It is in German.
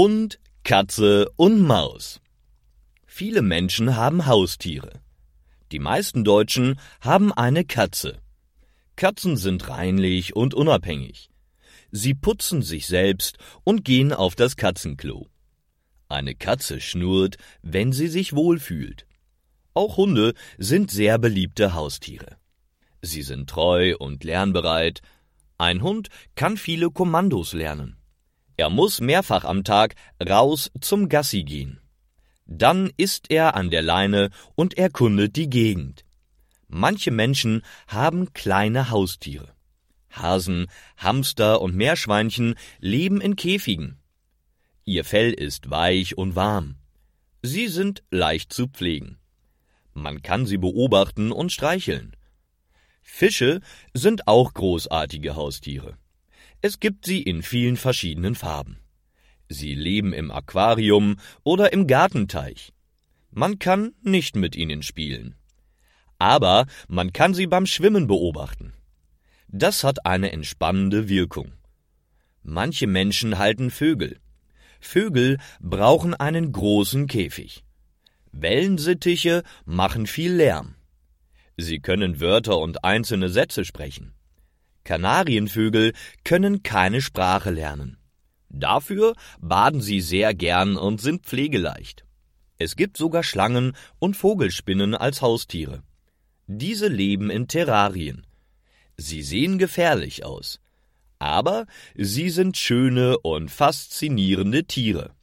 Hund, Katze und Maus. Viele Menschen haben Haustiere. Die meisten Deutschen haben eine Katze. Katzen sind reinlich und unabhängig. Sie putzen sich selbst und gehen auf das Katzenklo. Eine Katze schnurrt, wenn sie sich wohlfühlt. Auch Hunde sind sehr beliebte Haustiere. Sie sind treu und lernbereit. Ein Hund kann viele Kommandos lernen. Er muss mehrfach am Tag raus zum Gassi gehen. Dann ist er an der Leine und erkundet die Gegend. Manche Menschen haben kleine Haustiere. Hasen, Hamster und Meerschweinchen leben in Käfigen. Ihr Fell ist weich und warm. Sie sind leicht zu pflegen. Man kann sie beobachten und streicheln. Fische sind auch großartige Haustiere. Es gibt sie in vielen verschiedenen Farben. Sie leben im Aquarium oder im Gartenteich. Man kann nicht mit ihnen spielen. Aber man kann sie beim Schwimmen beobachten. Das hat eine entspannende Wirkung. Manche Menschen halten Vögel. Vögel brauchen einen großen Käfig. Wellensittiche machen viel Lärm. Sie können Wörter und einzelne Sätze sprechen. Kanarienvögel können keine Sprache lernen. Dafür baden sie sehr gern und sind pflegeleicht. Es gibt sogar Schlangen und Vogelspinnen als Haustiere. Diese leben in Terrarien. Sie sehen gefährlich aus, aber sie sind schöne und faszinierende Tiere.